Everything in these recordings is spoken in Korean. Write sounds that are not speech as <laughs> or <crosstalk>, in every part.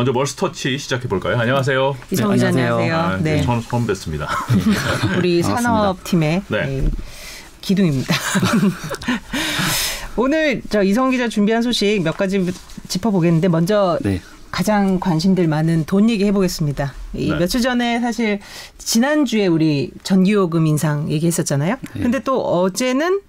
먼저 멀스터치 시작해 볼까요? 안녕하세요. 이성 기자 네, 안녕하세요. 아, 네. 네. 처음, 처음 뵙습니다. 우리 <laughs> 산업팀의 네. 기둥입니다. <laughs> 오늘 저 이성 기자 준비한 소식 몇 가지 짚어보겠는데 먼저 네. 가장 관심들 많은 돈 얘기 해보겠습니다. 이 네. 며칠 전에 사실 지난주에 우리 전기요금 인상 얘기했었잖아요. 네. 근데 또 어제는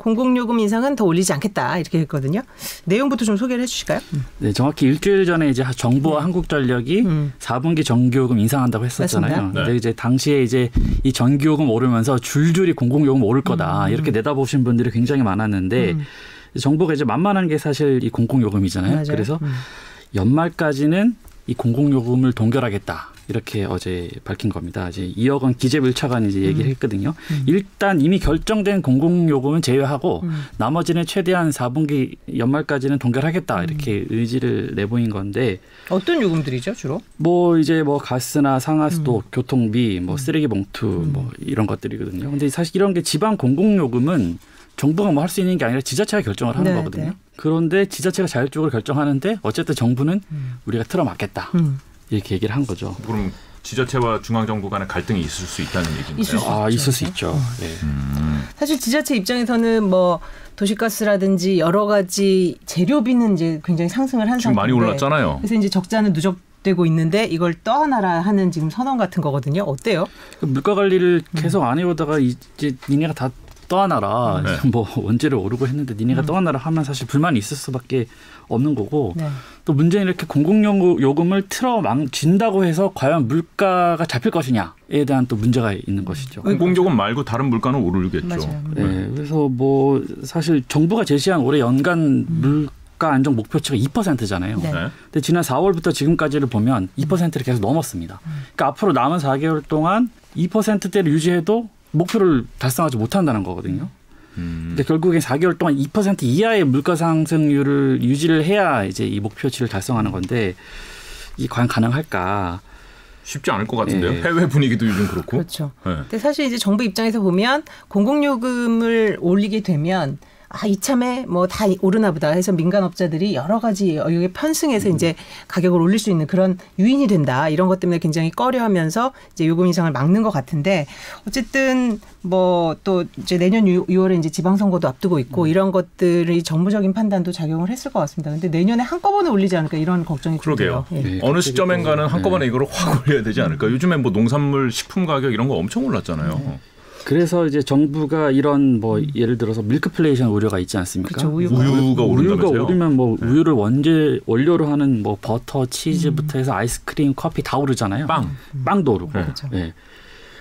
공공요금 인상은 더 올리지 않겠다 이렇게 했거든요. 내용부터 좀 소개를 해주실까요? 네, 정확히 일주일 전에 이제 정부와 음. 한국전력이 음. 4분기 전기요금 인상한다고 했었잖아요. 네. 근데 이제 당시에 이제 이 전기요금 오르면서 줄줄이 공공요금 오를 거다 음. 이렇게 내다보신 분들이 굉장히 많았는데 음. 정부가 이제 만만한 게 사실 이 공공요금이잖아요. 맞아요. 그래서 음. 연말까지는 이 공공요금을 동결하겠다. 이렇게 어제 밝힌 겁니다. 이제 2억 원 기재부 1차관이 이제 얘기를 음. 했거든요. 음. 일단 이미 결정된 공공요금은 제외하고 음. 나머지는 최대한 4분기 연말까지는 동결하겠다. 음. 이렇게 의지를 내보인 건데 어떤 요금들이죠, 주로? 뭐 이제 뭐 가스나 상하수도, 음. 교통비, 뭐 음. 쓰레기 봉투 뭐 이런 것들이거든요. 근데 사실 이런 게 지방 공공요금은 정부가 뭐 할 수 있는 게 아니라 지자체가 결정을 하는 네, 거거든요. 네. 그런데 지자체가 자율적으로 결정하는데 어쨌든 정부는 음. 우리가 틀어막겠다. 음. 이렇게 얘기를 한 거죠. 그럼 지자체와 중앙 정부 간의 갈등이 있을 수 있다는 얘기인가요? 있을 수 아, 있을 수 있죠. 네. 음. 사실 지자체 입장에서는 뭐 도시가스라든지 여러 가지 재료비는 이제 굉장히 상승을 한 지금 상태인데 많이 올랐잖아요. 그래서 이제 적자는 누적 되고 있는데 이걸 떠안아라 하는 지금 선언 같은 거거든요. 어때요? 그 물가 관리를 계속 안 해오다가 이제 니네가 다 떠안아라. 네. <laughs> 뭐 원재를 오르고 했는데 니네가 음. 떠안아라 하면 사실 불만이 있을 수밖에 없는 거고 네. 또 문제는 이렇게 공공요금을 틀어 망진다고 해서 과연 물가가 잡힐 것이냐에 대한 또 문제가 있는 것이죠. 공공요금 말고 다른 물가는 오르겠죠. 맞아요. 네. 그래서 뭐 사실 정부가 제시한 올해 연간 음. 물가 안정 목표치가 2%잖아요. 네. 근데 지난 4월부터 지금까지를 보면 2%를 계속 넘었습니다. 음. 그러니까 앞으로 남은 4개월 동안 2%대를 유지해도 목표를 달성하지 못한다는 거거든요. 음. 근데 결국엔 4개월 동안 2% 이하의 물가 상승률을 유지를 해야 이제 이 목표치를 달성하는 건데 이 과연 가능할까? 쉽지 않을 것 같은데요. 네. 해외 분위기도 요즘 그렇고. 그렇죠. 네. 근데 사실 이제 정부 입장에서 보면 공공요금을 올리게 되면 아 이참에 뭐 다 오르나 보다 해서 민간업자들이 여러 가지 여기 편승해서 음. 이제 가격을 올릴 수 있는 그런 유인이 된다 이런 것 때문에 굉장히 꺼려하면서 이제 요금 인상을 막는 것 같은데 어쨌든 뭐 또 이제 내년 6월에 이제 지방선거도 앞두고 있고 음. 이런 것들이 정부적인 판단도 작용을 했을 것 같습니다. 근데 내년에 한꺼번에 올리지 않을까 이런 걱정이 그러게요. 예. 네. 어느 시점엔가는 한꺼번에 네. 이거를 확 올려야 되지 않을까. 음. 요즘에 뭐 농산물 식품 가격 이런 거 엄청 올랐잖아요. 네. 그래서 이제 정부가 이런 뭐 예를 들어서 밀크플레이션 우려가 있지 않습니까? 그렇죠, 우유가, 우유가 우유가 오르면 뭐 네. 우유를 원재 원료로 하는 뭐 버터, 치즈부터 해서 아이스크림, 커피 다 오르잖아요. 빵, 빵도 오르고. 네. 그렇죠. 네.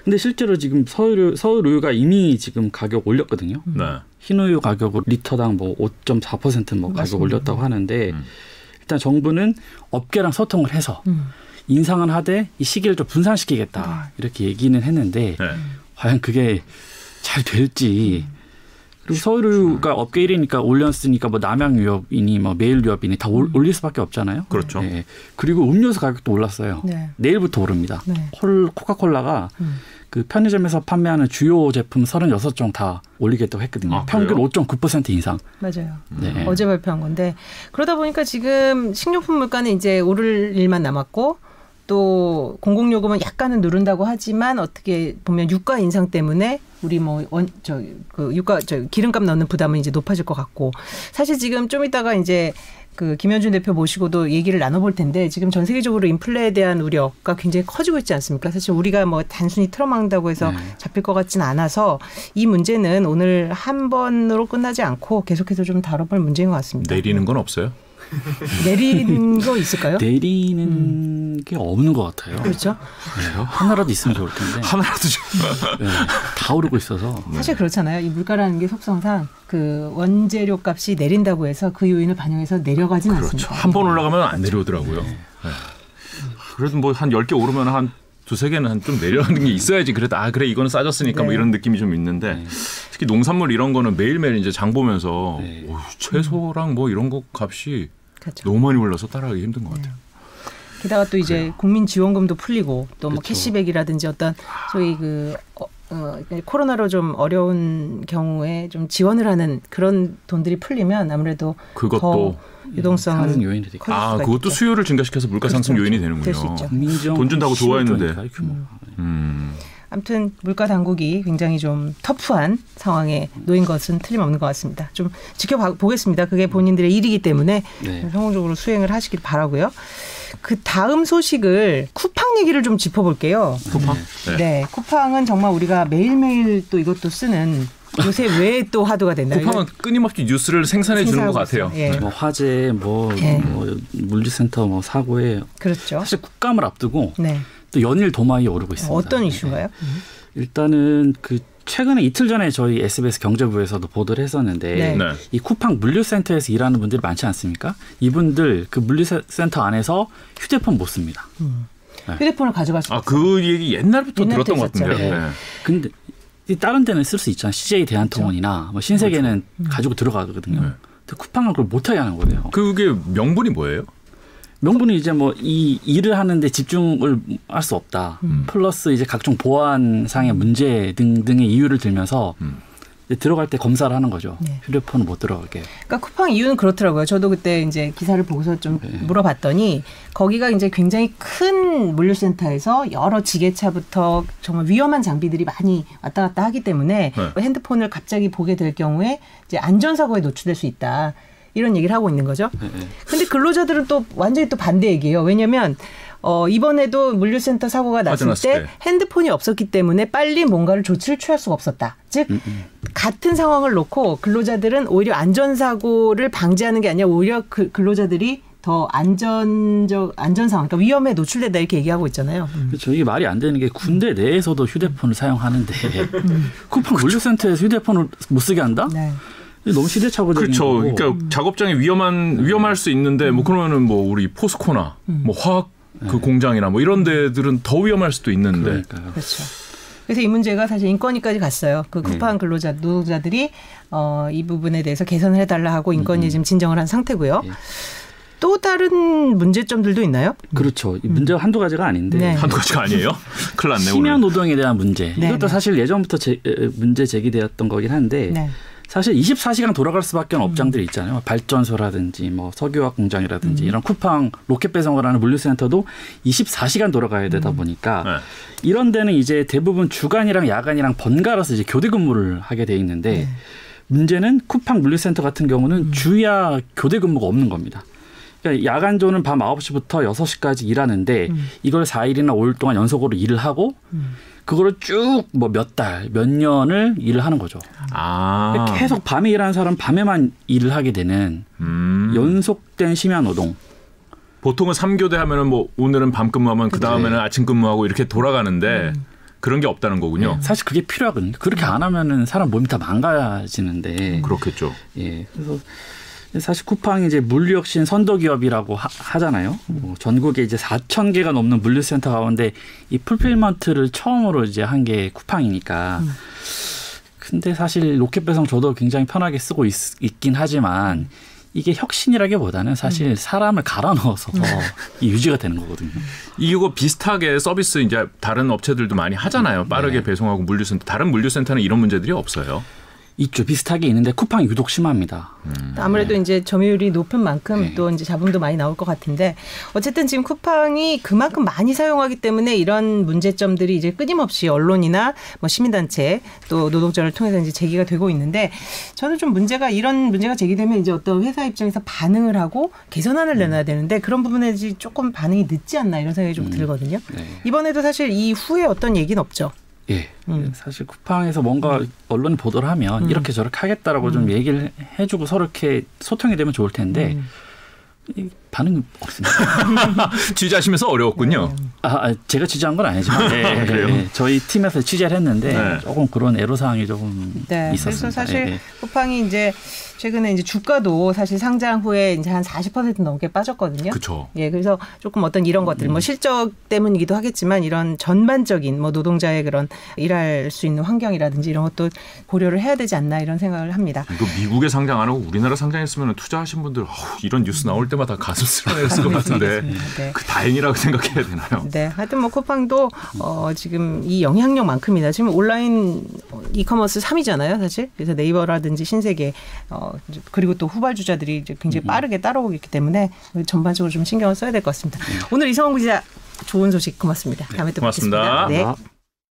근데 실제로 지금 서울 서울 우유가 이미 지금 가격 올렸거든요. 네. 흰우유 가격을 리터당 뭐 5.4%뭐 가격 올렸다고 하는데 음. 일단 정부는 업계랑 소통을 해서 음. 인상은 하되 이 시기를 좀 분산시키겠다 음. 이렇게 얘기는 했는데 네. 과연 그게 잘 될지 그리고 서울가 업계 1위니까 올렸으니까 뭐 남양 유업이니 뭐 매일 유업이니 다 올, 릴 수밖에 없잖아요. 그렇죠. 네. 그리고 음료수 가격도 올랐어요. 네. 내일부터 오릅니다. 네. 콜, 코카콜라가 음. 그 편의점에서 판매하는 주요 제품 36종 다 올리겠다고 했거든요. 아, 평균 5.9% 인상. 맞아요. 네. 어제 발표한 건데 그러다 보니까 지금 식료품 물가는 이제 오를 일만 남았고 또 공공요금은 약간은 누른다고 하지만 어떻게 보면 유가 인상 때문에 우리 뭐원저그 유가 저 기름값 넣는 부담은 이제 높아질 것 같고 사실 지금 좀 이따가 이제 그 김현준 대표 모시고도 얘기를 나눠볼 텐데 지금 전 세계적으로 인플레에 대한 우려가 굉장히 커지고 있지 않습니까? 사실 우리가 뭐 단순히 틀어막는다고 해서 네. 잡힐 것 같지는 않아서 이 문제는 오늘 한 번으로 끝나지 않고 계속해서 좀 다뤄볼 문제인 것 같습니다. 내리는 건 없어요? <laughs> 내리는 거 있을까요? 내리는 음. 게 없는 것 같아요. 그렇죠. 그래요? 하나라도 있으면 좋을 텐데. 하나라도 좀. 네, 다 오르고 있어서. <laughs> 사실 그렇잖아요. 이 물가라는 게 속성상 그 원재료 값이 내린다고 해서 그 요인을 반영해서 내려가진 그렇죠. 않습니다. 한 번 올라가면 안 내려오더라고요. 네. 네. 그래도 뭐 한 열 개 오르면 한 두세 개는 한 좀 내려가는 게 있어야지 그래도 아 그래 이거는 싸졌으니까 뭐 네. 뭐 이런 느낌이 좀 있는데 네. 특히 농산물 이런 거는 매일매일 이제 장 보면서 네. 오, 채소랑 뭐 이런 거 값이 그렇죠. 너무 많이 올라서 따라가기 힘든 것 같아요. 게다가 또 이제 그래요. 국민 지원금도 풀리고 또 뭐 캐시백이라든지 어떤 소위 그 어, 어, 코로나로 좀 어려운 경우에 좀 지원을 하는 그런 돈들이 풀리면 아무래도 그것도 유동성은 상승 요인이 되겠 아 그것도 있겠죠. 수요를 증가시켜서 물가 그렇죠. 상승 요인이 되는군요. 돈 준다고 좋아했는데. 음. 음. 아무튼 물가 당국이 굉장히 좀 터프한 상황에 놓인 것은 틀림없는 것 같습니다. 좀 지켜보겠습니다. 그게 본인들의 일이기 때문에 네. 성공적으로 수행을 하시길 바라고요. 그 다음 소식을 쿠팡 얘기를 좀 짚어볼게요. 쿠팡? 네. 네. 쿠팡은 정말 우리가 매일매일 또 이것도 쓰는 요새 왜 또 화두가 됐나요? 쿠팡은 끊임없이 뉴스를 생산해 주는 것 같아요. 예. 뭐 화재, 뭐, 예. 뭐 물류센터 뭐 사고에 그렇죠. 사실 국감을 앞두고 네. 또 연일 도마에 오르고 있습니다. 어떤 이슈인가요? 네. 일단은 그 최근에 이틀 전에 저희 SBS 경제부에서도 보도를 했었는데 네. 네. 이 쿠팡 물류센터에서 일하는 분들이 많지 않습니까? 이분들 그 물류센터 안에서 휴대폰 못 씁니다. 음. 네. 휴대폰을 가져갈 수. 아그 얘기 옛날부터 들었던 것 같은데요. 네. 네. 근데 다른 데는 쓸 수 있잖아요. CJ 대한통운이나 그렇죠. 뭐 신세계는 그렇죠. 가지고 들어가거든요. 네. 근데 쿠팡은 그걸 못하게 하는 거예요. 그게 명분이 뭐예요? 명분이 이제 뭐 이 일을 하는데 집중을 할 수 없다. 음. 플러스 이제 각종 보안상의 문제 등등의 이유를 들면서 음. 들어갈 때 검사를 하는 거죠. 네. 휴대폰은 못 들어가게. 그러니까 쿠팡 이유는 그렇더라고요. 저도 그때 이제 기사를 보고서 좀 네. 물어봤더니 거기가 이제 굉장히 큰 물류센터에서 여러 지게차부터 정말 위험한 장비들이 많이 왔다 갔다 하기 때문에 네. 핸드폰을 갑자기 보게 될 경우에 이제 안전사고에 노출될 수 있다. 이런 얘기를 하고 있는 거죠. 네, 네. 근데 근로자들은 또 완전히 또 반대 얘기예요. 왜냐하면 어, 이번에도 물류센터 사고가 났을 때, 때, 핸드폰이 없었기 때문에 빨리 뭔가를 조치를 취할 수가 없었다. 즉 음, 음. 같은 상황을 놓고 근로자들은 오히려 안전사고를 방지하는 게 아니라 오히려 그 근로자들이 더 안전적 안전 상황, 그러니까 위험에 노출된다 이렇게 얘기하고 있잖아요. 음. 그렇죠. 이게 말이 안 되는 게 군대 내에서도 휴대폰을 사용하는데 음. 쿠팡 물류센터에서 휴대폰을 못 쓰게 한다? 네. 너무 시대착오적인 그렇죠. 거고. 그러니까 음. 작업장에 위험한 위험할 수 있는데 뭐 그러면은 뭐 우리 포스코나 음. 뭐 화학 그 네. 공장이나 뭐 이런 데들은 더 위험할 수도 있는데. 그러니까요. 그렇죠. 그래서 이 문제가 사실 인권위까지 갔어요. 그 쿠팡 음. 근로자 노동자들이 어, 이 부분에 대해서 개선을 해달라 하고 인권위 음. 지금 진정을 한 상태고요. 예. 또 다른 문제점들도 있나요? 그렇죠. 이 문제가 음. 한두 가지가 아닌데 네. 한두 가지가 아니에요? <laughs> 큰일 났네. 심야 노동에 대한 문제. 네. 이것도 네. 사실 예전부터 제, 문제 제기되었던 거긴 한데 네. 사실 24시간 돌아갈 수밖에 없는 음. 업장들이 있잖아요. 발전소라든지 뭐 석유화학 공장이라든지 음. 이런 쿠팡 로켓 배송을 하는 물류센터도 24시간 돌아가야 되다 음. 보니까 네. 이런 데는 이제 대부분 주간이랑 야간이랑 번갈아서 이제 교대 근무를 하게 돼 있는데 네. 문제는 쿠팡 물류센터 같은 경우는 음. 주야 교대 근무가 없는 겁니다. 그러니까 야간조는 밤 9시부터 6시까지 일하는데 음. 이걸 4일이나 5일 동안 연속으로 일을 하고 음. 그거를 쭉 뭐 몇 달, 몇 년을 일을 하는 거죠. 아. 계속 밤에 일하는 사람 밤에만 일을 하게 되는 음. 연속된 심야 노동. 보통은 3교대 하면은 뭐 오늘은 밤 근무하면 그 다음에는 아침 근무하고 이렇게 돌아가는데 음. 그런 게 없다는 거군요. 네. 사실 그게 필요하거든요. 그렇게 안 하면은 사람 몸이 다 망가지는데. 그렇겠죠. 예. 그래서 사실 쿠팡이 이제 물류혁신 선도기업이라고 하, 잖아요 뭐 전국에 이제 4천 개가 넘는 물류센터 가운데 이 fulfillment를 처음으로 이제 한 게 쿠팡이니까. 음. 근데 사실 로켓 배송 저도 굉장히 편하게 쓰고 있, 긴 하지만 이게 혁신이라기보다는 사실 음. 사람을 갈아 넣어서 음. 유지가 되는 거거든요. 이거 비슷하게 서비스 이제 다른 업체들도 많이 하잖아요. 빠르게 네. 배송하고 물류센터 다른 물류센터는 이런 문제들이 없어요. 있죠. 비슷하게 있는데 쿠팡이 유독 심합니다. 음. 아무래도 네. 이제 점유율이 높은 만큼 네. 또 이제 자본도 많이 나올 것 같은데 어쨌든 지금 쿠팡이 그만큼 많이 사용하기 때문에 이런 문제점들이 이제 끊임없이 언론이나 뭐 시민단체 또 노동자를 통해서 이제 제기가 되고 있는데 저는 좀 문제가 이런 문제가 제기되면 이제 어떤 회사 입장에서 반응을 하고 개선안을 음. 내놔야 되는데 그런 부분에 조금 반응이 늦지 않나 이런 생각이 좀 음. 들거든요. 네. 이번에도 사실 이 후에 어떤 얘기는 없죠. 예. 음. 사실 쿠팡에서 뭔가 언론이 보도를 하면 음. 이렇게 저렇게 하겠다라고 음. 좀 얘기를 해주고 서로 이렇게 소통이 되면 좋을 텐데 음. 반응이 없습니다. <laughs> 취재하시면서 어려웠군요. 네. 아, 아, 제가 취재한 건 아니지만 네, 네, 저희 팀에서 취재를 했는데 네. 조금 그런 애로 사항이 조금 네, 있었습니다. 그래서 사실. 쿠팡이 이제 최근에 이제 주가도 사실 상장 후에 이제 한 40% 넘게 빠졌거든요. 그렇죠. 예, 그래서 조금 어떤 이런 것들, 뭐 음. 뭐 실적 때문이기도 하겠지만 이런 전반적인 뭐 노동자의 그런 일할 수 있는 환경이라든지 이런 것도 고려를 해야 되지 않나 이런 생각을 합니다. 이거 미국에 상장 안 하고 우리나라 상장했으면 투자하신 분들 어우, 이런 뉴스 나올 때마다 가슴 가슴스러웠을 것 같은데 네. 그 다행이라고 생각해야 되나요? 네, 하여튼 뭐 쿠팡도 어, 지금 이 영향력만큼이나 지금 온라인 이커머스 3위잖아요, 사실. 그래서 네이버라든지 신세계 어, 그리고 또 후발주자들이 이제 굉장히 빠르게 따라오고 있기 때문에 전반적으로 좀 신경을 써야 될 것 같습니다. 오늘 이성훈 기자 좋은 소식 고맙습니다. 다음에 또 고맙습니다. 뵙겠습니다. 네.